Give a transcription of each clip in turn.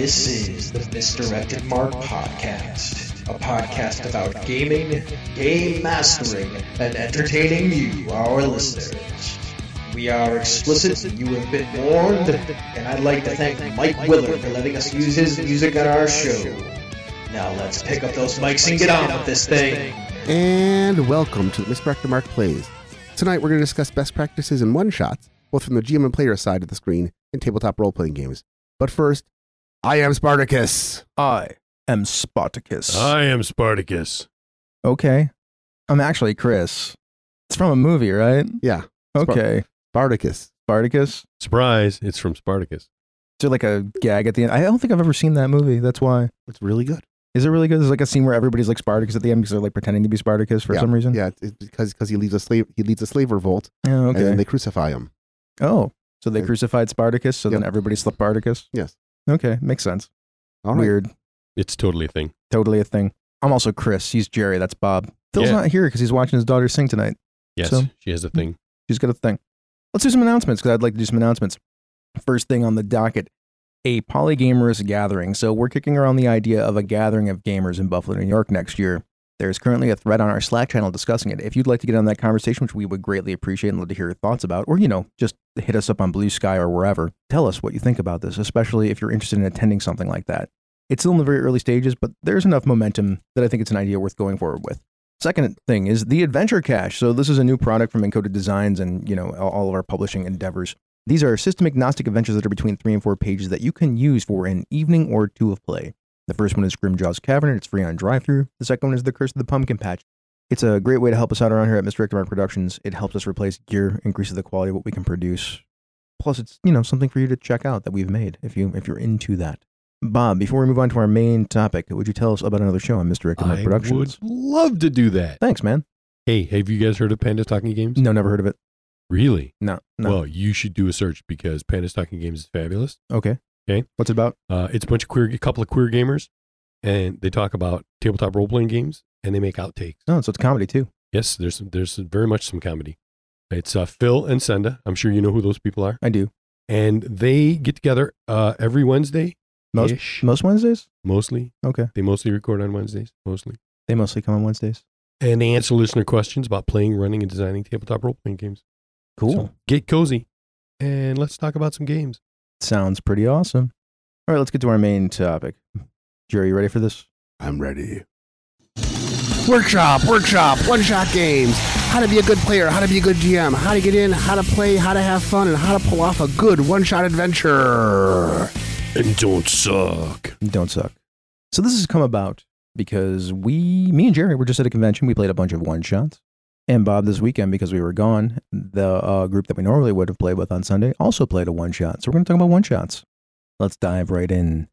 This is the Misdirected Mark Podcast, a podcast about gaming, game mastering, and entertaining you, our listeners. We are explicit, you have been warned, and I'd like to thank Mike Willard for letting us use his music on our show. Now let's pick up those mics and get on with this thing. And welcome to Misdirected Mark Plays. Tonight we're going to discuss best practices and one shots, both from the GM and player side of the screen in tabletop role playing games. But first, I am Spartacus. I am Spartacus. I am Spartacus. okay. I'm actually Chris. It's from a movie, right? Yeah, Okay. Spartacus. Spartacus. Surprise, it's from Spartacus. Is there like a gag at the end? I don't think I've ever seen that movie. That's why. It's really good. Is it really good? There's like a scene where everybody's like Spartacus at the end because they're like pretending to be Spartacus for yeah. some reason. Yeah, it's- it's because because he leads a slave he leads a slave revolt, Oh, and okay. then they crucify him. oh, so they Yeah. crucified Spartacus, so then Yep. everybody's Spartacus? Yes. Okay. Makes sense. All right. Weird. It's totally a thing. Totally a thing. I'm also Chris. He's Jerry. That's Bob. Phil's Yeah. not here because he's watching his daughter sing tonight. Yes, So- she has a mm, thing. She's got a thing. Let's do some announcements because I'd like to do some announcements. First thing on the docket, a polygamers gathering. So we're kicking around the idea of a gathering of gamers in Buffalo, New York next year. There's currently a thread on our Slack channel discussing it. If you'd like to get on that conversation, which we would greatly appreciate and love to hear your thoughts about, or you know, just hit us up on Blue Sky or wherever. Tell us what you think about this, especially if you're interested in attending something like that. It's still in the very early stages, but there's enough momentum that I think it's an idea worth going forward with. Second thing is the Adventure Cache. So this is a new product from Encoded Designs and you know all all of our publishing endeavors. These are system agnostic adventures that are between three and four pages that you can use for an evening or two of play. The first one is Grimjaw's Cavern. It's free on drive-through. The second one is The Curse of the Pumpkin Patch. It's a great way to help us out around here at Misdirected Mark Productions. It helps us replace gear, increases the quality of what we can produce. Plus, it's you know something for you to check out that we've made if you if you're into that. Bob, before we move on to our main topic, would you tell us about another show on Misdirected Mark I Productions? would love to do that. Thanks, man. Hey, have you guys heard of Pandas Talking Games? No, never heard of it. Really? No, no. Well, you should do a search because Pandas Talking Games is fabulous. okay. Okay. What's it about? Uh, it's a bunch of queer, a couple of queer gamers, and they talk about tabletop role playing games, and they make outtakes. Oh, so it's comedy too. Yes, there's there's very much some comedy. It's uh, Phil and Senda. I'm sure you know who those people are, I do. and they get together uh, every Wednesday. Most most Wednesdays. mostly. Okay. They mostly record on Wednesdays, mostly. They mostly come on Wednesdays. And they answer listener questions about playing, running, and designing tabletop role playing games. Cool. So get cozy and let's talk about some games. Sounds pretty awesome. All right, let's get to our main topic. Jerry, you ready for this? I'm ready. Workshop, workshop, one shot games. How to be a good player, how to be a good GM, how to get in, how to play, how to have fun, and how to pull off a good one shot adventure. And don't suck. Don't suck. So this has come about because we, me and Jerry, were just at a convention. We played a bunch of one shots. And Bob, this weekend, because we were gone, the uh, group that we normally would have played with on Sunday also played a one shot. So we're going to talk about one shots. Let's dive right in.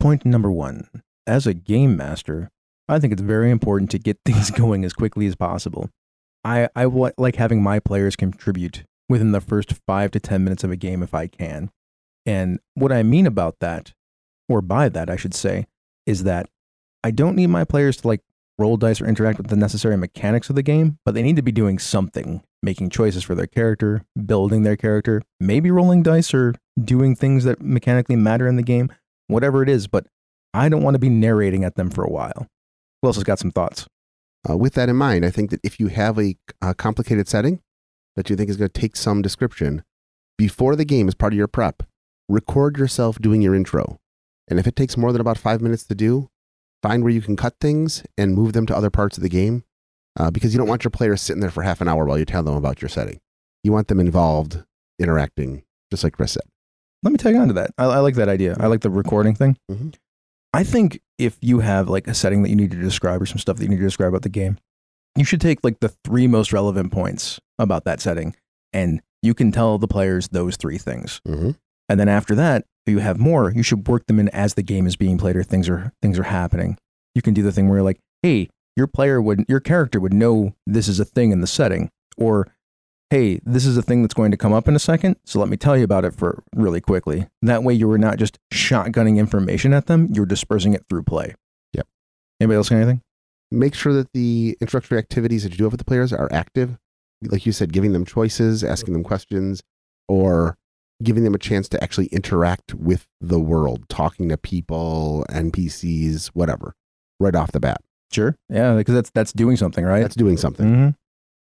Point number one. As a game master, I think it's very important to get things going as quickly as possible. I, I like having my players contribute within the first five to 10 minutes of a game if I can. And what I mean about that, or by that, I should say, is that I don't need my players to like roll dice or interact with the necessary mechanics of the game, but they need to be doing something, making choices for their character, building their character, maybe rolling dice or doing things that mechanically matter in the game, whatever it is. But I don't want to be narrating at them for a while. Who else has got some thoughts? Uh, with that in mind, I think that if you have a, a complicated setting that you think is going to take some description, before the game as part of your prep, record yourself doing your intro. And if it takes more than about five minutes to do, find where you can cut things and move them to other parts of the game uh, because you don't want your players sitting there for half an hour while you tell them about your setting. You want them involved, interacting, just like Chris said. Let me tag on to that. I, I like that idea. I like the recording thing. Mhm. I think if you have like a setting that you need to describe or some stuff that you need to describe about the game, you should take like the three most relevant points about that setting and you can tell the players those three things. Mm-hmm. And then after that, you have more, you should work them in as the game is being played or things are things are happening. You can do the thing where you're like, hey, your player would your character would know this is a thing in the setting. Or hey, this is a thing that's going to come up in a second, so let me tell you about it for really quickly. That way you were not just shotgunning information at them, you're dispersing it through play. Yep. Anybody else got anything? Make sure that the introductory activities that you do have with the players are active. Like you said, giving them choices, asking them questions, or giving them a chance to actually interact with the world, talking to people, NPCs, whatever, right off the bat. Sure. Yeah, because that's that's doing something, right? That's doing something. Mhm.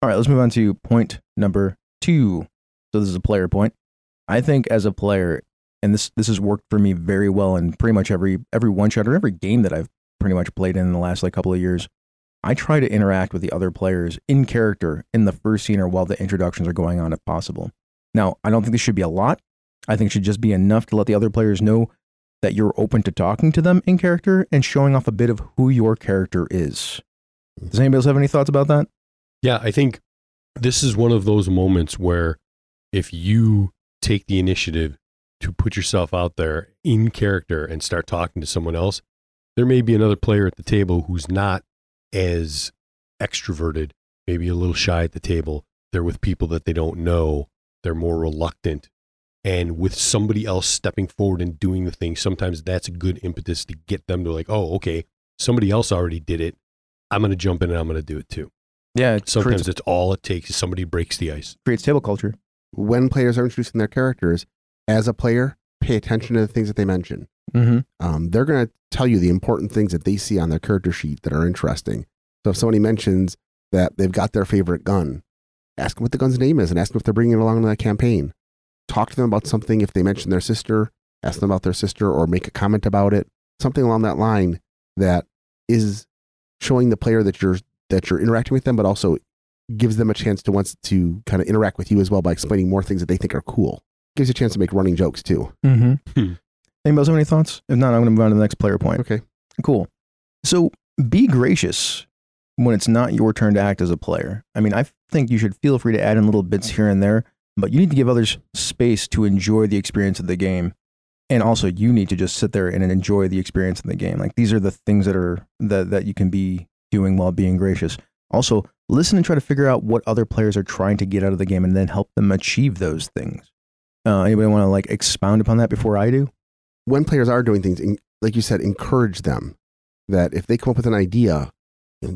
All right, let's move on to point number two. So this is a player point. I think as a player, and this this has worked for me very well in pretty much every every one shot or every game that I've pretty much played in the last like couple of years. I try to interact with the other players in character in the first scene or while the introductions are going on if possible. Now, I don't think this should be a lot. I think it should just be enough to let the other players know that you're open to talking to them in character and showing off a bit of who your character is. Does anybody else have any thoughts about that? Yeah, I think this is one of those moments where if you take the initiative to put yourself out there in character and start talking to someone else, there may be another player at the table who's not as extroverted, maybe a little shy at the table. They're with people that they don't know, they're more reluctant. And with somebody else stepping forward and doing the thing, sometimes that's a good impetus to get them to like, oh, okay, somebody else already did it. I'm going to jump in and I'm going to do it too. Yeah, it Sometimes creates, it's all it takes is somebody breaks the ice. creates table culture. When players are introducing their characters, as a player, pay attention to the things that they mention. Mm-hmm. Um, they're going to tell you the important things that they see on their character sheet that are interesting. So if somebody mentions that they've got their favorite gun, ask them what the gun's name is and ask them if they're bringing it along in that campaign. Talk to them about something. If they mention their sister, ask them about their sister or make a comment about it. Something along that line that is showing the player that you're that you're interacting with them, but also gives them a chance to wants to kind of interact with you as well by explaining more things that they think are cool. Gives you a chance to make running jokes too. Mm-hmm. Hmm. Anybody else have any thoughts? If not, I'm going to move on to the next player point. Okay. Cool. So be gracious when it's not your turn to act as a player. I mean, I think you should feel free to add in little bits here and there, but you need to give others space to enjoy the experience of the game. And also, you need to just sit there and enjoy the experience of the game. Like these are the things that are that that you can be doing while being gracious. Also, listen and try to figure out what other players are trying to get out of the game, and then help them achieve those things. Uh, anybody want to like expound upon that before I do? when players are doing things, like you said, encourage them that if they come up with an idea,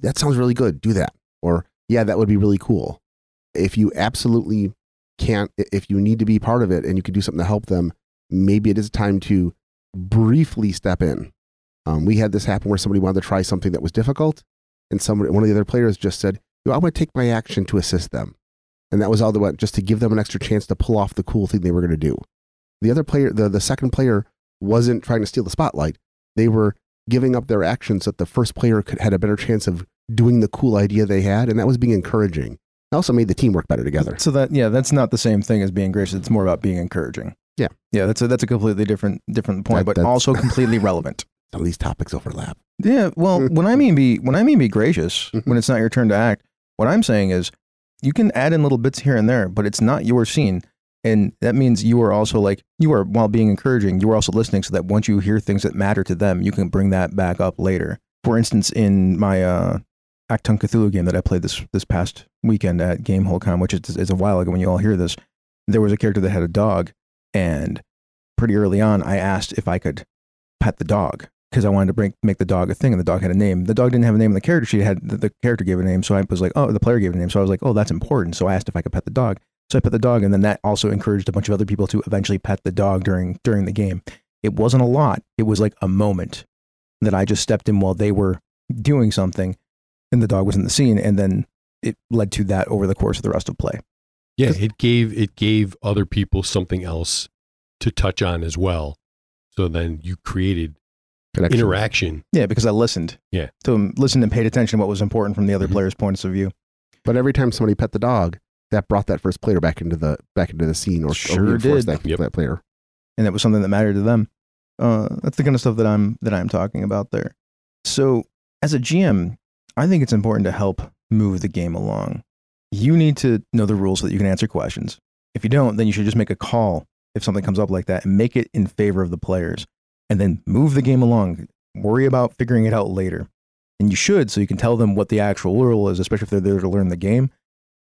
that sounds really good, do that. Or, yeah, that would be really cool. If you absolutely can't, if you need to be part of it and you can do something to help them, maybe it is time to briefly step in. Um, we had this happen where somebody wanted to try something that was difficult, and somebody, one of the other players just said, "Yo, I want to take my action to assist them. And that was all they went, just to give them an extra chance to pull off the cool thing they were going to do. The other player, the, the second player, wasn't trying to steal the spotlight. They were giving up their actions that the first player could had a better chance of doing the cool idea they had, and that was being encouraging. It also made the team work better together. So that yeah, that's not the same thing as being gracious. It's more about being encouraging. Yeah. yeah, that's a that's a completely different different point, That- but also completely relevant. Some of these topics overlap. Yeah, well, when I mean be when I mean be gracious, mm-hmm. when it's not your turn to act, what I'm saying is you can add in little bits here and there, but it's not your scene. And that means you are also like you are while being encouraging, you are also listening so that once you hear things that matter to them, you can bring that back up later. For instance, in my uh Achtung! Cthulhu game that I played this this past weekend at GameholeCon, which is, is a while ago when you all hear this, there was a character that had a dog, and pretty early on, I asked if I could pet the dog because I wanted to bring, make the dog a thing, and the dog had a name. The dog didn't have a name in the character sheet; had the, the character gave a name. So I was like, oh, the player gave a name. So I was like, oh, that's important. So I asked if I could pet the dog. So I pet the dog, and then that also encouraged a bunch of other people to eventually pet the dog during during the game. It wasn't a lot. It was like a moment that I just stepped in while they were doing something, and the dog was in the scene, and then it led to that over the course of the rest of play. Yeah, it gave it gave other people something else to touch on as well. So then you created Connection. interaction. Yeah, because I listened. Yeah. To them, listened and paid attention to what was important from the other Mhm. players' points of view. But every time somebody pet the dog, that brought that first player back into the back into the scene, or, Sure or reinforced did. that, Yep. that player. and that was something that mattered to them. Uh, that's the kind of stuff that I'm that I'm talking about there. So, as a GM, I think it's important to help move the game along. You need to know the rules so that you can answer questions. If you don't, then you should just make a call if something comes up like that and make it in favor of the players, and then move the game along. Worry about figuring it out later, and you should so you can tell them what the actual rule is, especially if they're there to learn the game.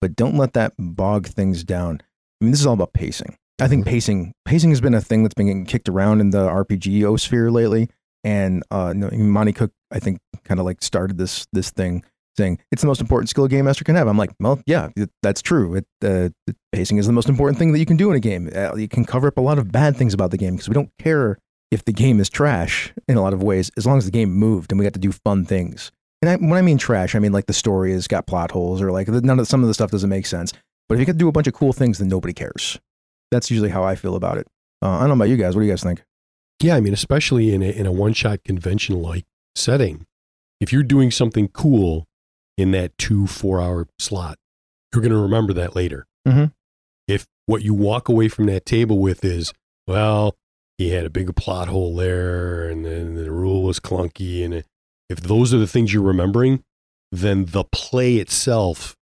But don't let that bog things down. I mean, this is all about pacing. I think Mhm. pacing pacing has been a thing that's been getting kicked around in the RPG sphere lately. And uh, no, Monte Cook, I think, kind of like started this this thing saying it's the most important skill a game master can have. I'm like, well, yeah, that's true. It, uh, pacing is the most important thing that you can do in a game. Uh, you can cover up a lot of bad things about the game because we don't care if the game is trash in a lot of ways, as long as the game moved and we got to do fun things. And I, when I mean trash, I mean like the story has got plot holes or like none of some of the stuff doesn't make sense. But if you to do a bunch of cool things, then nobody cares. That's usually how I feel about it. Uh, I don't know about you guys. What do you guys think? Yeah, I mean, especially in a, in a one shot convention like setting, if you're doing something cool in that two, four hour slot, you're going to remember that later. Mhm. If what you walk away from that table with is, well, he had a big plot hole there and then the rule was clunky. And it, if those are the things you're remembering, then the play itself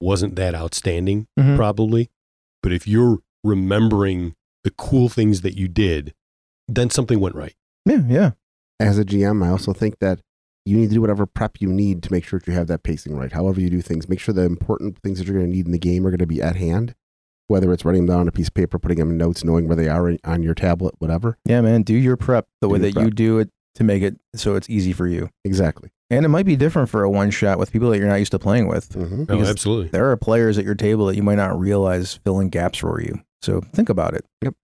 wasn't that outstanding, Mhm. probably. But if you're remembering the cool things that you did, then something went right. Yeah, yeah. As a GM, I also think that you need to do whatever prep you need to make sure that you have that pacing right. However you do things, make sure the important things that you're going to need in the game are going to be at hand. Whether it's writing them down on a piece of paper, putting them in notes, knowing where they are on your tablet, whatever. Yeah, man. Do your prep the Do way your that you do it to make it so it's easy for you. Exactly. And it might be different for a one shot with people that you're not used to playing with. hmm Oh, absolutely. There are players at your table that you might not realize fill in gaps for you. So think about it. Yep.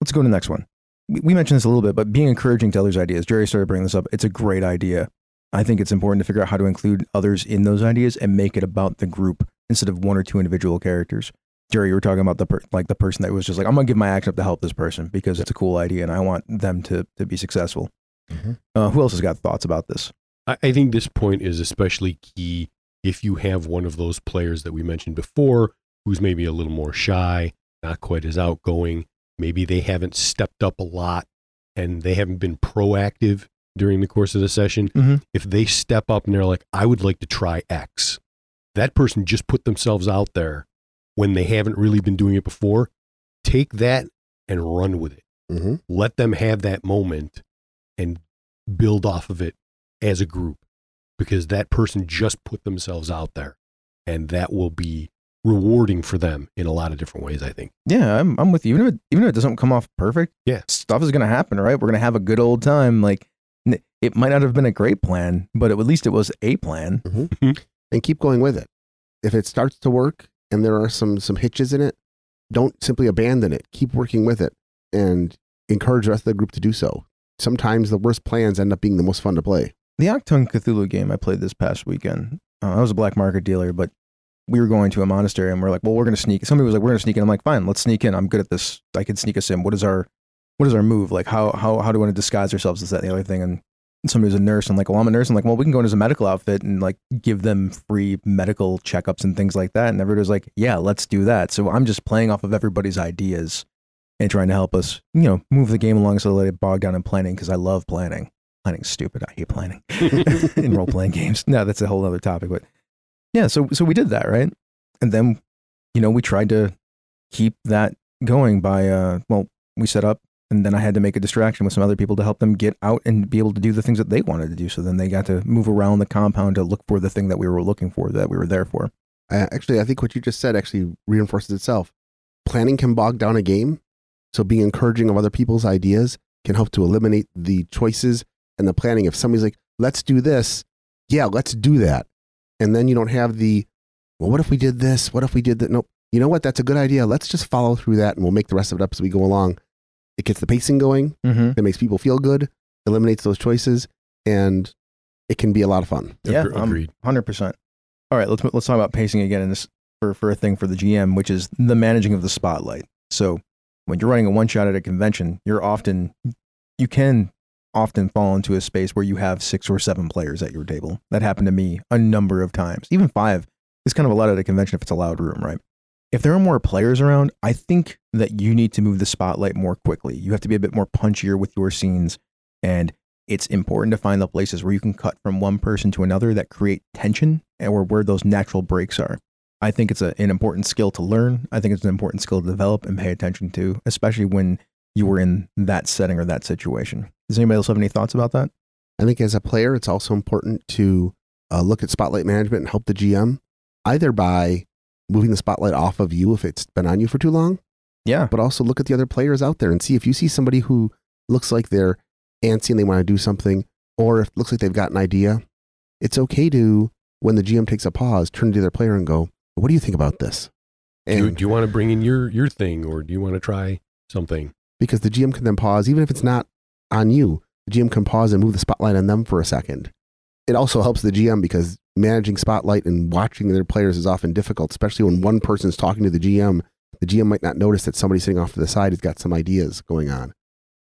Let's go to the next one. We- We mentioned this a little bit, but being encouraging to others' ideas. Jerry started bringing this up. It's a great idea. I think it's important to figure out how to include others in those ideas and make it about the group instead of one or two individual characters. Jerry, you were talking about the per- like the person that was just like, I'm gonna give my action up to help this person because it's a cool idea and I want them to to be successful. Mhm. Uh, who else has got thoughts about this? I, I think this point is especially key if you have one of those players that we mentioned before who's maybe a little more shy, not quite as outgoing. Maybe they haven't stepped up a lot and they haven't been proactive during the course of the session. Mhm. If they step up and they're like, I would like to try X, that person just put themselves out there when they haven't really been doing it before. Take that and run with it hmm let them have that moment and build off of it as a group because that person just put themselves out there and that will be rewarding for them in a lot of different ways i think Yeah, I'm, I'm with you. Even if, it, even if it doesn't come off perfect, Yeah. stuff is going to happen, right? We're going to have a good old time. Like, it might not have been a great plan, but at least it was a plan. Mm-hmm. Mm-hmm. And keep going with it. If it starts to work and there are some some hitches in it, don't simply abandon it. Keep working with it and encourage the rest of the group to do so. Sometimes the worst plans end up being the most fun to play. The Achtung! Cthulhu game I played this past weekend, uh, I was a black market dealer, but we were going to a monastery and we're like, well, we're going to sneak. Somebody was like, we're going to sneak in. I'm like, fine, let's sneak in. I'm good at this. I can sneak us in. What is our, what is our move? Like, how, how, how do we want to disguise ourselves? Is that the other thing? And somebody was a nurse. I'm like, well, I'm a nurse. I'm like, well, we can go in as a medical outfit and like give them free medical checkups and things like that. And everybody was like, yeah, let's do that. So I'm just playing off of everybody's ideas and trying to help us, you know, move the game along so let it bog down in planning because I love planning. Planning's stupid. I hate planning in role playing games. No, that's a whole other topic. But yeah, so so we did that, right? And then, you know, we tried to keep that going by uh well, we set up and then I had to make a distraction with some other people to help them get out and be able to do the things that they wanted to do. So then they got to move around the compound to look for the thing that we were looking for, that we were there for. Uh, actually, I think what you just said actually reinforces itself. Planning can bog down a game, so being encouraging of other people's ideas can help to eliminate the choices and the planning. If somebody's like, "Let's do this," yeah, let's do that, and then you don't have the, "Well, what if we did this? What if we did that?" Nope. You know what? That's a good idea. Let's just follow through that, and we'll make the rest of it up as we go along. It gets the pacing going. Mm-hmm. It makes people feel good. Eliminates those choices, and it can be a lot of fun. Yeah, Agre- um, agreed Hundred percent. All right, let's let's talk about pacing again in this for for a thing for the GM, which is the managing of the spotlight. So when you're running a one shot at a convention, you're often you can often fall into a space where you have six or seven players at your table. That happened to me a number of times. Even five is kind of a lot at a convention if it's a loud room, right? If there are more players around, I think that you need to move the spotlight more quickly. You have to be a bit more punchier with your scenes and it's important to find the places where you can cut from one person to another that create tension or where those natural breaks are. I think it's a, an important skill to learn. I think it's an important skill to develop and pay attention to, especially when you were in that setting or that situation. Does anybody else have any thoughts about that? I think as a player, it's also important to uh, look at spotlight management and help the GM either by moving the spotlight off of you if it's been on you for too long, Yeah. but also look at the other players out there and see if you see somebody who looks like they're antsy and they want to do something, or if it looks like they've got an idea. It's okay to when the GM takes a pause, turn to the other player and go, "What do you think about this?" Do you, do you want to bring in your your thing, or do you want to try something? because the GM can then pause, even if it's not on you, the GM can pause and move the spotlight on them for a second. It also helps the GM because managing spotlight and watching their players is often difficult, especially when one person's talking to the GM. The GM might not notice that somebody sitting off to the side has got some ideas going on.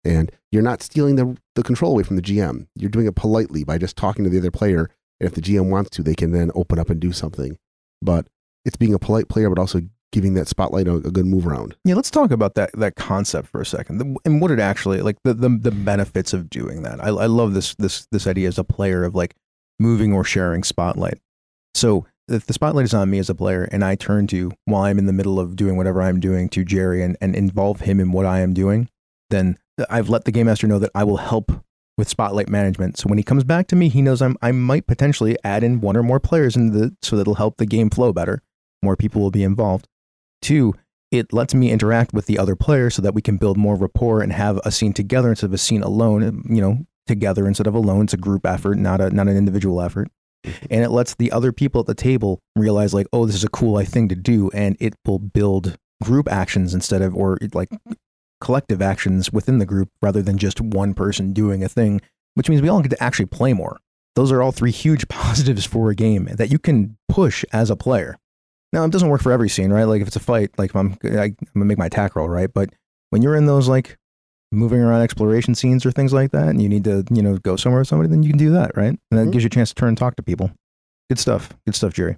And you're not stealing the, the control away from the GM. You're doing it politely by just talking to the other player. And if the GM wants to, they can then open up and do something. But it's being a polite player, but also giving that spotlight a, a good move around. Yeah, let's talk about that that concept for a second, the, and what it actually like the, the the benefits of doing that. I, I love this this this idea as a player of like moving or sharing spotlight. So if the spotlight is on me as a player, and I turn to while I'm in the middle of doing whatever I'm doing to Jerry and, and involve him in what I am doing, then I've let the game master know that I will help with spotlight management. So when he comes back to me, he knows I'm I might potentially add in one or more players into the so that'll help the game flow better. More people will be involved. Two, it lets me interact with the other players so that we can build more rapport and have a scene together instead of a scene alone. You know, together instead of alone. It's a group effort, not a not an individual effort. Mm-hmm. And it lets the other people at the table realize like, oh, this is a cool thing to do, and it will build group actions instead of or like collective actions within the group rather than just one person doing a thing, which means we all get to actually play more. Those are all three huge positives for a game that you can push as a player. Now, it doesn't work for every scene, right? Like if it's a fight, like if I'm, I, I'm gonna make my attack roll, right? But when you're in those like moving around exploration scenes or things like that, and you need to, you know, go somewhere with somebody, then you can do that, right? And that Mhm. gives you a chance to turn and talk to people. Good stuff. Good stuff, Jerry.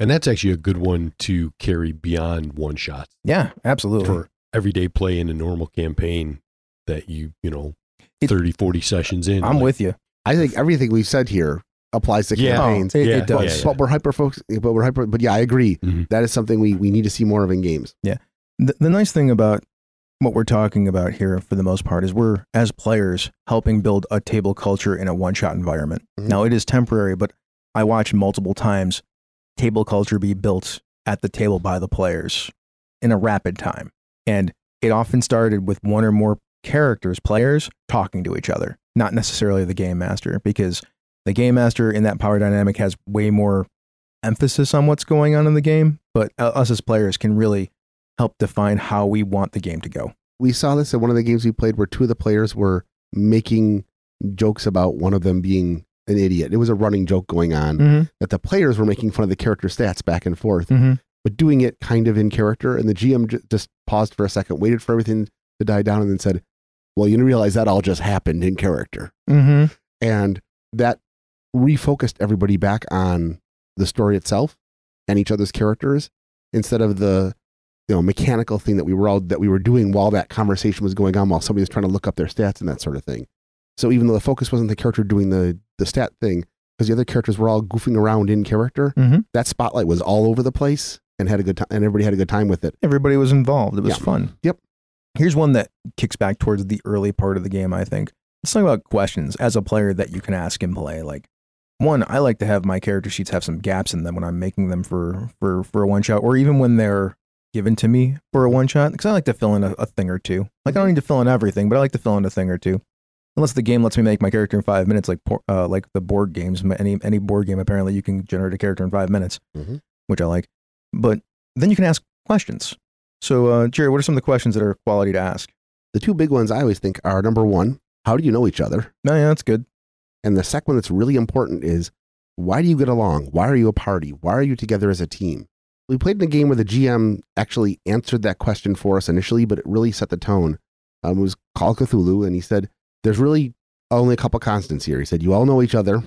And that's actually a good one to carry beyond one shots Yeah, absolutely. for everyday play in a normal campaign that you, you know, It- 30, 40 sessions in. I'm like, with you. I think everything we've said here applies to Yeah. campaigns. Oh, it, Yeah, it does. yeah, yeah. But we're hyper focused. But we're hyper. But yeah, I agree. Mhm. That is something we, we need to see more of in games. Yeah. The, the nice thing about what we're talking about here for the most part is we're as players helping build a table culture in a one shot environment Mhm. now it is temporary but i watch multiple times table culture be built at the table by the players in a rapid time and it often started with one or more characters players talking to each other not necessarily the game master because the game master in that power dynamic has way more emphasis on what's going on in the game but uh, us as players can really help define how we want the game to go. We saw this in one of the games we played where two of the players were making jokes about one of them being an idiot. It was a running joke going on Mm-hmm. that the players were making fun of the character stats back and forth, Mm-hmm. but doing it kind of in character. And the GM j- just paused for a second, waited for everything to die down, and then said, Well, you didn't realize that all just happened in character. Mm-hmm. And that refocused everybody back on the story itself and each other's characters instead of the you know mechanical thing that we were all that we were doing while that conversation was going on while somebody was trying to look up their stats and that sort of thing. So even though the focus wasn't the character doing the the stat thing, because the other characters were all goofing around in character, Mm-hmm. that spotlight was all over the place and had a good time and everybody had a good time with it. Everybody was involved. It was Yeah. fun. Yep. Here's one that kicks back towards the early part of the game, I think. Let's talk about questions as a player that you can ask in play. Like one, I like to have my character sheets have some gaps in them when I'm making them for for for a one shot, or even when they're given to me for a one shot, because I like to fill in a, a thing or two. Like I don't need to fill in everything, but I like to fill in a thing or two. Unless the game lets me make my character in five minutes, like uh, like the Borg games, any any Borg game, apparently you can generate a character in five minutes, Mhm. which I like. But then you can ask questions. So, uh, Jerry, what are some of the questions that are quality to ask? The two big ones I always think are number one, how do you know each other? No, yeah, that's good. And the second one that's really important is why do you get along? Why are you a party? Why are you together as a team? We played in a game where the GM actually answered that question for us initially, but it really set the tone. Um, it was Call Cthulhu, and he said, There's really only a couple constants here. He said, You all know each other.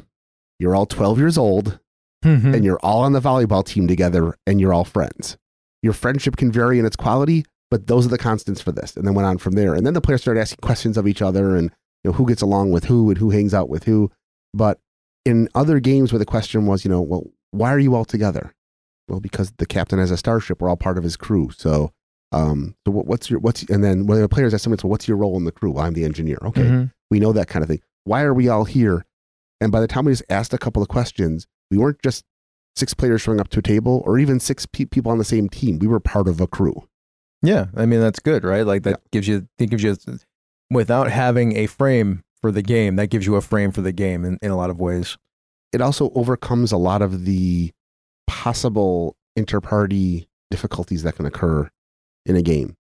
You're all 12 years old, Mm-hmm. and you're all on the volleyball team together, and you're all friends. Your friendship can vary in its quality, but those are the constants for this. And then went on from there. And then the players started asking questions of each other and know who gets along with who and who hangs out with who. But in other games where the question was, you know, well, why are you all together? Well, because the captain has a starship, we're all part of his crew. So, um, so what, what's your what's and then when the players ask something, so what's your role in the crew? Well, I'm the engineer. Okay, Mhm. we know that kind of thing. Why are we all here? And by the time we just asked a couple of questions, we weren't just six players showing up to a table or even six pe- people on the same team. We were part of a crew. Yeah, I mean that's good, right? Like that gives you, it gives you, without having a frame for the game, that gives you a frame for the game in, in a lot of ways. it also overcomes a lot of the possible interparty difficulties that can occur in a game.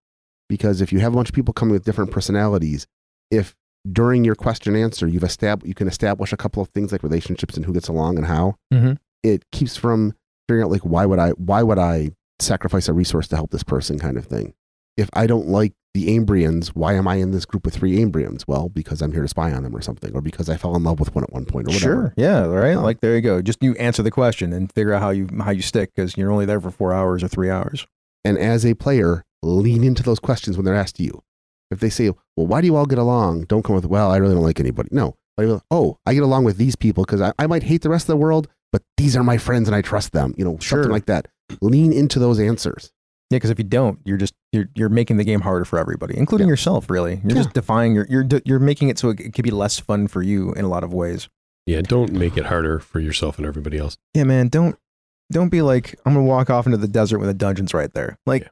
Because if you have a bunch of people coming with different personalities, if during your question answer you've established you can establish a couple of things like relationships and who gets along and how, Mhm. it keeps from figuring out like why would I why would I sacrifice a resource to help this person kind of thing. If I don't like the Ambrians, why am I in this group with three Ambrians? Well, because I'm here to spy on them or something, or because I fell in love with one at one point or whatever. Sure. Yeah. Right. Like there you go. Just you answer the question and figure out how you how you stick because you're only there for four hours or three hours. and as a player, lean into those questions when they're asked to you. If they say, "Well, why do you all get along?" Don't come with, "Well, I really don't like anybody." No, Why do you- oh, I get along with these people because I, I might hate the rest of the world, but these are my friends and I trust them. You know, Sure. something like that. Lean into those answers. Yeah, because if you don't, you're just you're you're making the game harder for everybody, including yourself. Really, you're just defying your you're you're making it so it could be less fun for you in a lot of ways. Yeah, don't make it harder for yourself and everybody else. Yeah, man, don't don't be like I'm gonna walk off into the desert when the dungeon's right there. Like,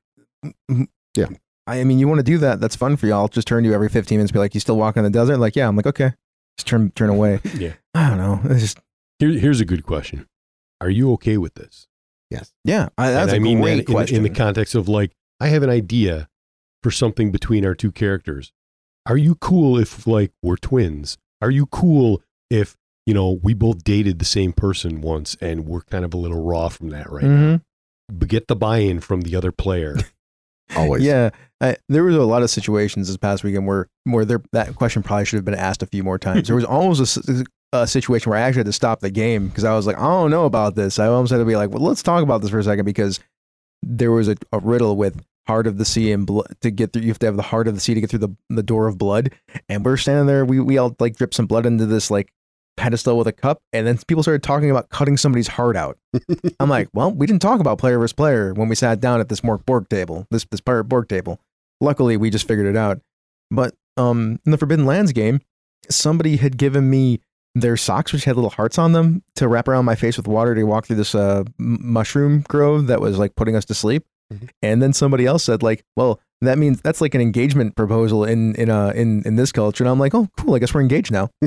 mm, Yeah. I mean, you want to do that? That's fun for you. I'll just turn to you every 15 minutes, be like, "You still walking in the desert?" Like, yeah. I'm like, okay. Just turn turn away. Yeah. I don't know. It's just Here, here's a good question. Are you okay with this? Yeah. I, that's and a I mean great that in, question. in the context of like, I have an idea for something between our two characters. Are you cool if like we're twins? Are you cool if you know we both dated the same person once and we're kind of a little raw from that right now? Mhm. But get the buy-in from the other player. Always. Yeah, I, there was a lot of situations this past weekend where where there, that question probably should have been asked a few more times. there was almost a s- a, situation where I actually had to stop the game because I was like, I don't know about this. I almost had to be like, well, let's talk about this for a second because there was a, a riddle with heart of the sea and blood to get through. You have to have the heart of the sea to get through the the door of blood. And we're standing there. We we all like drip some blood into this like pedestal with a cup, and then people started talking about cutting somebody's heart out. I'm like, well, we didn't talk about player versus player when we sat down at this Mork Borg table, this this pirate Borg table. Luckily, we just figured it out. But um, in the Forbidden Lands game, somebody had given me their socks, which had little hearts on them, to wrap around my face with water to walk through this uh, mushroom grove that was like putting us to sleep. Mhm. And then somebody else said, like, well, that means that's like an engagement proposal in in uh in in this culture. And I'm like, oh, cool. I guess we're engaged now.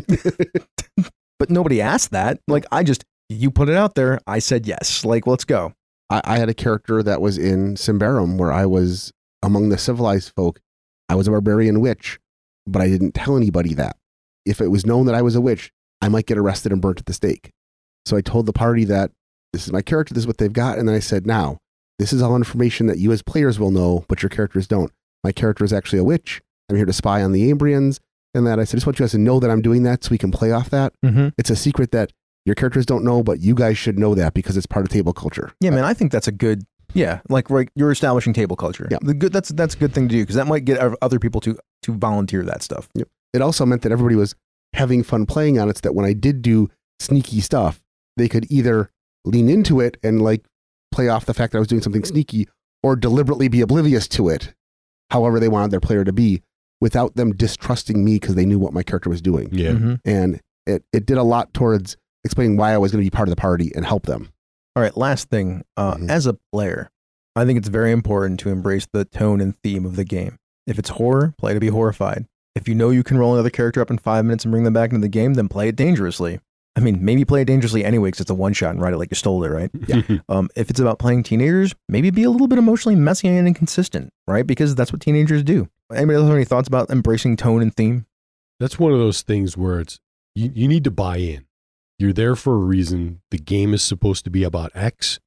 but nobody asked that. Like, I just you put it out there. I said yes. Like, let's go. I, I had a character that was in Symbaroum where I was among the civilized folk. I was a barbarian witch, but I didn't tell anybody that. If it was known that I was a witch, I might get arrested and burnt at the stake. So I told the party that this is my character, this is what they've got. And then I said, now, this is all information that you as players will know, but your characters don't. My character is actually a witch. I'm here to spy on the Ambrians. And that I said, I just want you guys to know that I'm doing that so we can play off that. Mm-hmm. It's a secret that your characters don't know, but you guys should know that because it's part of table culture. Yeah, man, I think that's a good. Yeah, like right, you're establishing table culture. Yeah. the good. That's that's a good thing to do because that might get other people to to volunteer that stuff. Yep. it also meant that everybody was having fun playing on it so that when I did do sneaky stuff, they could either lean into it and like play off the fact that I was doing something sneaky or deliberately be oblivious to it, however they wanted their player to be, without them distrusting me because they knew what my character was doing. Yeah. Mhm. And it, it did a lot towards explaining why I was going to be part of the party and help them. All right, last thing. Uh, Mhm. As a player, I think it's very important to embrace the tone and theme of the game. If it's horror, play to be horrified. If you know you can roll another character up in five minutes and bring them back into the game, then play it dangerously. I mean, maybe play it dangerously anyway because it's a one shot and write it like you stole it, right? Yeah. Um, if it's about playing teenagers, maybe be a little bit emotionally messy and inconsistent, right? Because that's what teenagers do. Anybody else have any thoughts about embracing tone and theme? That's one of those things where it's you, you need to buy in. You're there for a reason. The game is supposed to be about X.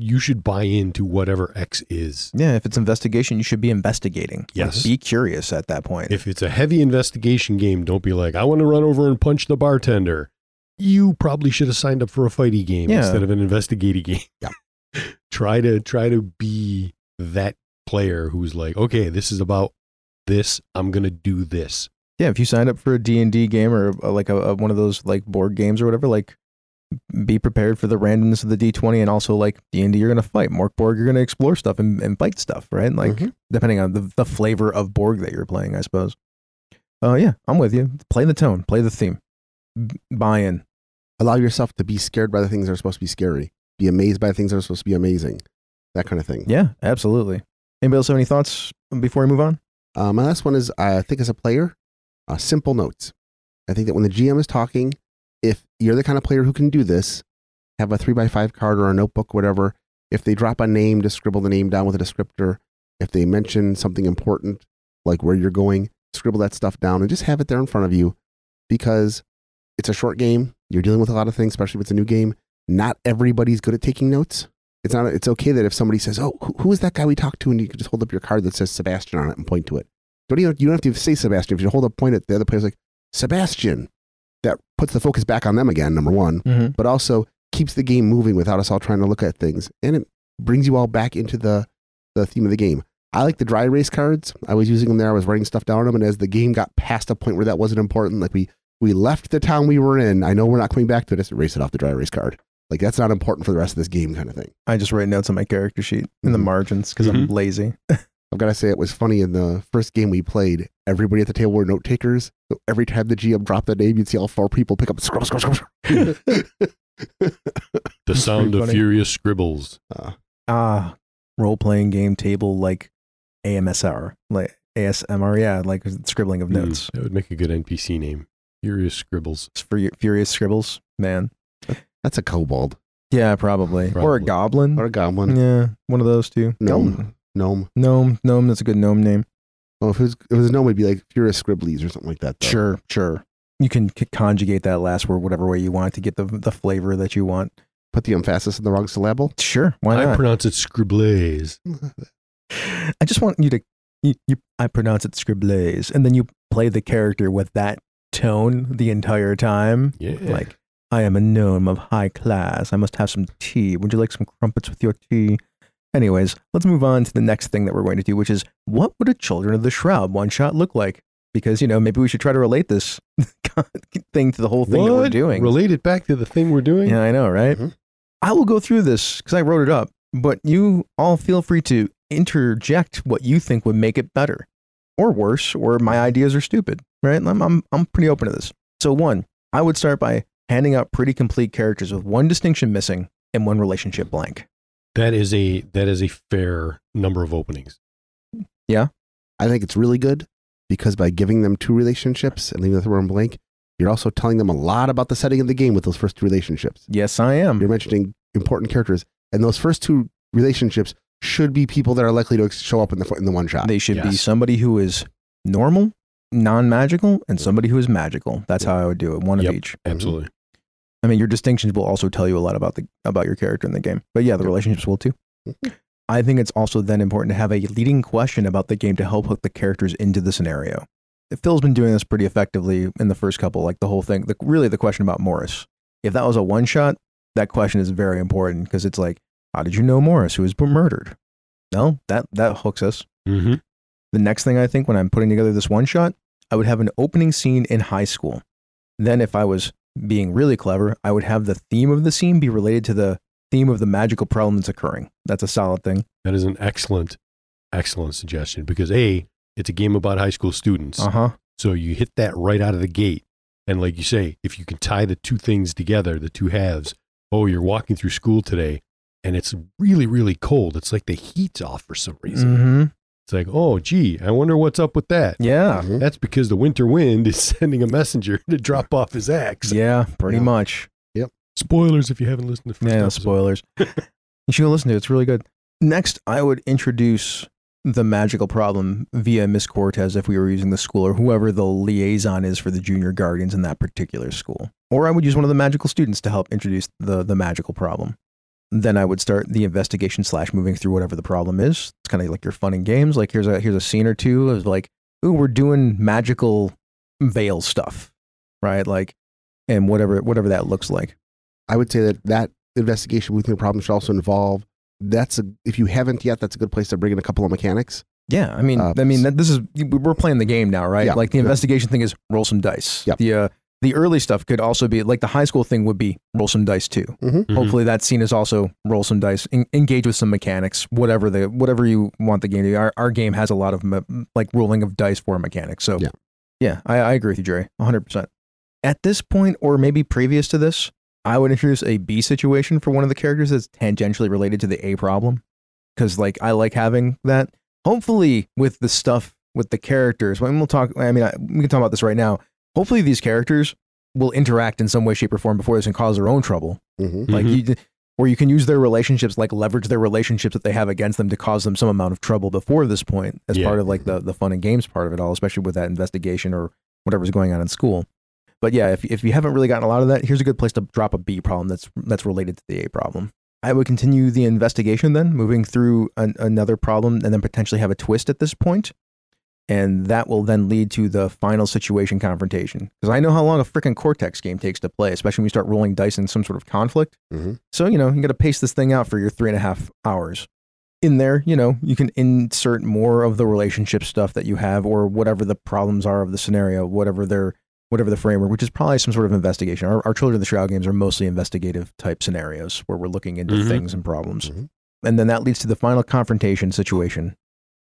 You should buy into whatever X is. Yeah, if it's investigation, you should be investigating. Like, Yes. be curious at that point. If it's a heavy investigation game, don't be like, I want to run over and punch the bartender. You probably should have signed up for a fighty game Yeah. instead of an investigating game. Yeah. try to try to be that player who's like, okay, this is about this. I'm gonna do this. yeah, if you signed up for a D&D game or uh, like a, a, one of those like Borg games or whatever, like be prepared for the randomness of the D20 and also like D&D you're going to fight. Mork Borg you're going to explore stuff and, and fight stuff, right? Like Mhm. depending on the, the flavor of Borg that you're playing, I suppose. Uh yeah, I'm with you. Play the tone, play the theme. B- buy in. Allow yourself to be scared by the things that are supposed to be scary, be amazed by the things that are supposed to be amazing, that kind of thing. Yeah, absolutely. Anybody else have any thoughts before we move on? Uh, my last one is I think as a player, uh, simple notes. I think that when the GM is talking, if you're the kind of player who can do this, have a three by five card or a notebook, whatever. If they drop a name, just scribble the name down with a descriptor. If they mention something important, like where you're going, scribble that stuff down and just have it there in front of you because it's a short game. You're dealing with a lot of things, especially if it's a new game. Not everybody's good at taking notes. It's not. It's okay that if somebody says, "Oh, who, who is that guy we talked to?" and you can just hold up your card that says Sebastian on it and point to it. Don't even. You don't have to say Sebastian. If you hold up, point at the other player's like Sebastian. That puts the focus back on them again. Number one, Mm-hmm. but also keeps the game moving without us all trying to look at things, and it brings you all back into the the theme of the game. I like the dry erase cards. I was using them there. I was writing stuff down on them, and as the game got past a point where that wasn't important, like we we left the town we were in. I know we're not coming back to it. Just erase it off the dry erase card. Like that's not important for the rest of this game, kind of thing. I just write notes on my character sheet in the Mhm. margins because I'm Mhm. lazy. I've got to say, it was funny in the first game we played. Everybody at the table were note takers. So every time the GM dropped the name, you'd see all four people pick up scrub, scrub, scrub. The sound of funny. furious scribbles. uh, Ah, role playing game table like AMSR, like ASMR, yeah, like scribbling of Hmm, notes. that would make a good NPC name. Furious scribbles. It's for furious scribbles, man. that's a kobold Yeah, probably. Or a goblin. or a goblin. yeah, one of those two. No. Goblin. Gnome. Gnome. Gnome. That's a good gnome name. Well, if it was, if it was a gnome, it'd be like Furious Scribblies or something like that. Though. Sure, sure. You can c- conjugate that last word whatever way you want to get the the flavor that you want. Put the emphasis in the wrong syllable. Sure, why not? I not? pronounce it scribbles. I just want you to you, you I pronounce it scribbles, and then you play the character with that tone the entire time. Yeah. Like, I am a gnome of high class. I must have some tea. Would you like some crumpets with your tea? Anyways, let's move on to the next thing that we're going to do, which is what would a Children of the Shroud one shot look like? Because, you know, maybe we should try to relate this thing to the whole thing that we're doing. Relate it back to the thing we're doing? Yeah, I know, right? Mhm. I will go through this because I wrote it up, but you all feel free to interject what you think would make it better or worse, or my ideas are stupid, right? I'm, I'm, I'm pretty open to this. So, one, I would start by handing out pretty complete characters with one distinction missing and one relationship blank. That is a that is a fair number of openings. Yeah. I think it's really good because by giving them two relationships and leaving the third one blank, you're also telling them a lot about the setting of the game with those first two relationships. Yes, I am. You're mentioning important characters, and those first two relationships should be people that are likely to show up in the in the one shot. They should be somebody who is normal, non magical, and somebody who is magical. That's how I would do it. One Yep. of each. Absolutely. I mean, your distinctions will also tell you a lot about the about your character in the game. But yeah, the relationships will too. Mhm. I think it's also then important to have a leading question about the game to help hook the characters into the scenario. Phil's been doing this pretty effectively in the first couple, like the whole thing. The, really, the question about Morris. If that was a one shot, that question is very important because it's like, how did you know Morris, who was murdered? No, that that hooks us. hmm The next thing I think when I'm putting together this one shot, I would have an opening scene in high school. Then, if I was being really clever, I would have the theme of the scene be related to the theme of the magical problem that's occurring. That's a solid thing. That is an excellent, excellent suggestion because A, it's a game about high school students. Uh huh. So you hit that right out of the gate. And like you say, if you can tie the two things together, the two halves, oh, you're walking through school today and it's really, really cold. It's like the heat's off for some reason. Mm-hmm. It's like, oh, gee, I wonder what's up with that. Yeah. Mhm. That's because the winter wind is sending a messenger to drop off his axe. Yeah. Pretty Yeah. much. Yep. Spoilers if you haven't listened to the first Yeah. no episode. spoilers. you should go listen to it. It's really good. Next, I would introduce the magical problem via Miss Cortez if we were using the school or whoever the liaison is for the junior guardians in that particular school. Or I would use one of the magical students to help introduce the, the magical problem. Then I would start the investigation slash moving through whatever the problem is. It's kind of like your fun and games. Like here's a here's a scene or two of like, ooh, we're doing magical veil stuff, right? Like, and whatever whatever that looks like. I would say that that investigation within the problem should also involve. That's a, if you haven't yet, that's a good place to bring in a couple of mechanics. Yeah, I mean, Uh, I mean, this is we're playing the game now, right? Yeah, like the yeah. investigation thing is roll some dice. Yep. The uh, the early stuff could also be like the high school thing would be roll some dice too. Mhm. Hopefully, that scene is also roll some dice, en- engage with some mechanics, whatever the whatever you want the game to. be. Our our game has a lot of me- like rolling of dice for mechanics. So Yeah. yeah, I, I agree with you, Jerry, one hundred percent. At this point, or maybe previous to this, I would introduce a B situation for one of the characters that's tangentially related to the A problem, because like I like having that. Hopefully, with the stuff with the characters, when we'll talk. I mean, I, we can talk about this right now. Hopefully, these characters will interact in some way, shape, or form before this and cause their own trouble. hmm Like Mhm. you, or you can use their relationships, like leverage their relationships that they have against them to cause them some amount of trouble before this point, as Yeah. part of like the the fun and games part of it all, especially with that investigation or whatever's going on in school. But yeah, if if you haven't really gotten a lot of that, here's a good place to drop a B problem that's that's related to the A problem. I would continue the investigation then, moving through an, another problem, and then potentially have a twist at this point, and that will then lead to the final situation confrontation. Because I know how long a freaking Cortex game takes to play, especially when you start rolling dice in some sort of conflict. hmm So, you know, you got to pace this thing out for your three and a half hours. In there, you know, you can insert more of the relationship stuff that you have or whatever the problems are of the scenario, whatever their whatever the framework, which is probably some sort of investigation. Our, our Children of the Shroud games are mostly investigative type scenarios where we're looking into Mhm. things and problems. Mhm. And then that leads to the final confrontation situation,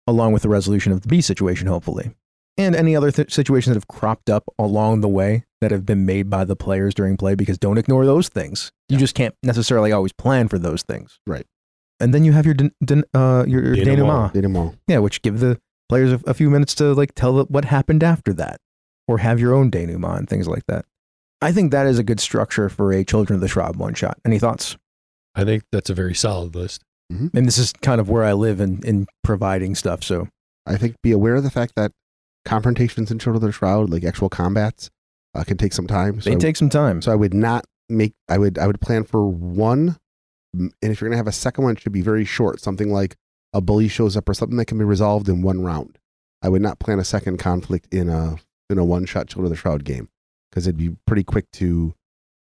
along with the resolution of the B situation, hopefully. And any other th- situations that have cropped up along the way that have been made by the players during play, because don't ignore those things. You Yeah. just can't necessarily always plan for those things. Right. And then you have your den- den- uh, your, your Denouement. denouement. Did 'em all. Yeah, which give the players a, a few minutes to like tell the, what happened after that, or have your own denouement and things like that. I think that is a good structure for a Children of the Shroud one shot. Any thoughts? I think that's a very solid list. And this is kind of where I live in, in providing stuff. So I think be aware of the fact that confrontations in Children of the Shroud, like actual combats, uh, can take some time. So they take some time. So I would not make. I would. I would plan for one, and if you're gonna have a second one, it should be very short. Something like a bully shows up or something that can be resolved in one round. I would not plan a second conflict in a in a one shot Children of the Shroud game because it'd be pretty quick to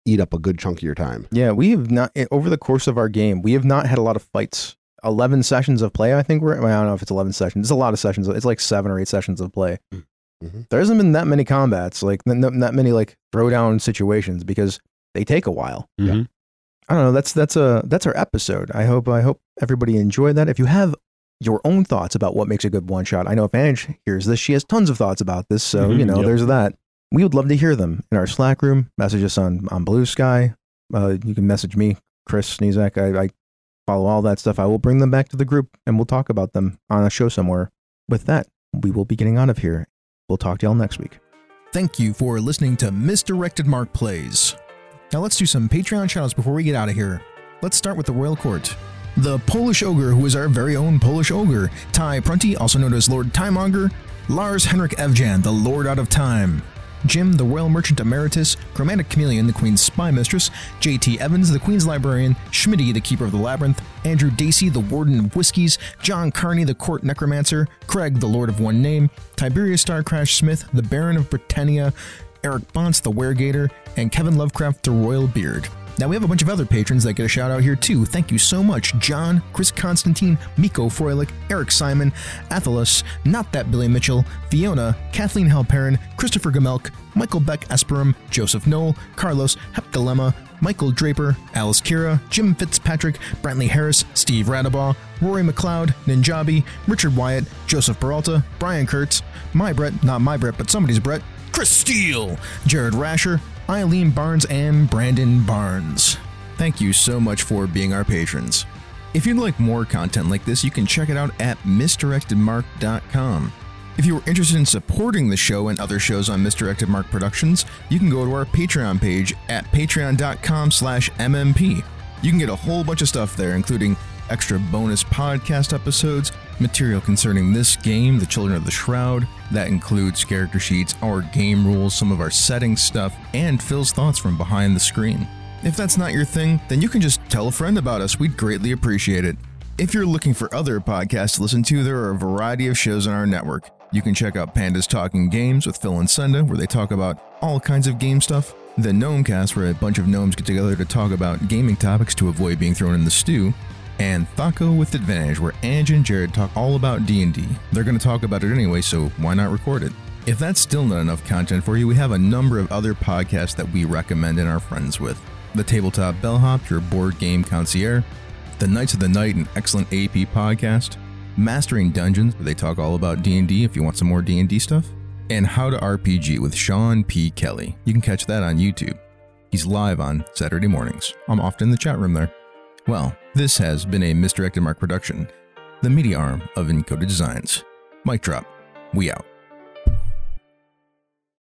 eat up a good chunk of your time. Yeah, we have not eh, over the course of our game, we have not had a lot of fights. Eleven sessions of play, I think we're. well, I don't know if it's eleven sessions. It's a lot of sessions. It's like seven or eight sessions of play. Mhm. There hasn't been that many combats, like n- n- that many like throwdown situations because they take a while. Yeah. Mhm. I don't know. That's that's a that's our episode. I hope I hope everybody enjoyed that. If you have your own thoughts about what makes a good one shot, I know if Ange hears this, she has tons of thoughts about this. So you Mhm, know, yep. there's that. We would love to hear them in our Slack room. Message us on on Blue Sky. Uh, you can message me, Chris Sniezak. I, I follow all that stuff. I will bring them back to the group and we'll talk about them on a show somewhere. With that, we will be getting out of here. We'll talk to y'all next week. Thank you for listening to Misdirected Mark Plays. Now let's do some Patreon shoutouts before we get out of here. Let's start with the Royal Court. The Polish Ogre, who is our very own Polish Ogre, Ty Prunty, also known as Lord Timemonger, Lars Henrik Evjan, the Lord Out of Time, Jim, the Royal Merchant Emeritus, Chromatic Chameleon, the Queen's Spy Mistress, JT Evans, the Queen's Librarian, Schmitty, the Keeper of the Labyrinth, Andrew Dacey, the Warden of Whiskies, John Carney, the Court Necromancer, Craig, the Lord of One Name, Tiberius Starcrash Smith, the Baron of Britannia, Eric Bonts, the Weregator, and Kevin Lovecraft, the Royal Beard. Now we have a bunch of other patrons that get a shout out here too. Thank you so much, John, Chris Constantine, Miko Froelich, Eric Simon, Athelus, Not That Billy Mitchell, Fiona, Kathleen Halperin, Christopher Gamelk, Michael Beck Esperum, Joseph Knoll, Carlos Hepgalema, Michael Draper, Alice Kira, Jim Fitzpatrick, Brantley Harris, Steve Radabaugh, Rory McLeod, Ninjabi, Richard Wyatt, Joseph Peralta, Brian Kurtz, my Brett, not my Brett, but somebody's Brett, Chris Steele, Jared Rasher, Eileen Barnes, and Brandon Barnes. Thank you so much for being our patrons. If you'd like more content like this, you can check it out at misdirectedmark.com. If you are interested in supporting the show and other shows on Misdirected Mark Productions, you can go to our Patreon page at patreon.com slash mmp. You can get a whole bunch of stuff there, including extra bonus podcast episodes, material concerning this game, The Children of the Shroud. That includes character sheets, our game rules, some of our setting stuff, and Phil's thoughts from behind the screen. If that's not your thing, then you can just tell a friend about us. We'd greatly appreciate it. If you're looking for other podcasts to listen to, there are a variety of shows on our network. You can check out Pandas Talking Games with Phil and Senda, where they talk about all kinds of game stuff. The Gnomecast, where a bunch of gnomes get together to talk about gaming topics to avoid being thrown in the stew. And Thaco with Advantage, where Ange and Jared talk all about D&D. They're going to talk about it anyway, so why not record it? If that's still not enough content for you, we have a number of other podcasts that we recommend and are friends with. The Tabletop Bellhop, your board game concierge, The Knights of the Night, an excellent AP podcast, Mastering Dungeons, where they talk all about D&D if you want some more D&D stuff, and How to RPG with Sean P. Kelly. You can catch that on YouTube. He's live on Saturday mornings. I'm often in the chat room there. Well, this has been a Misdirected Mark production, the media arm of Encoded Designs. Mic drop. We out.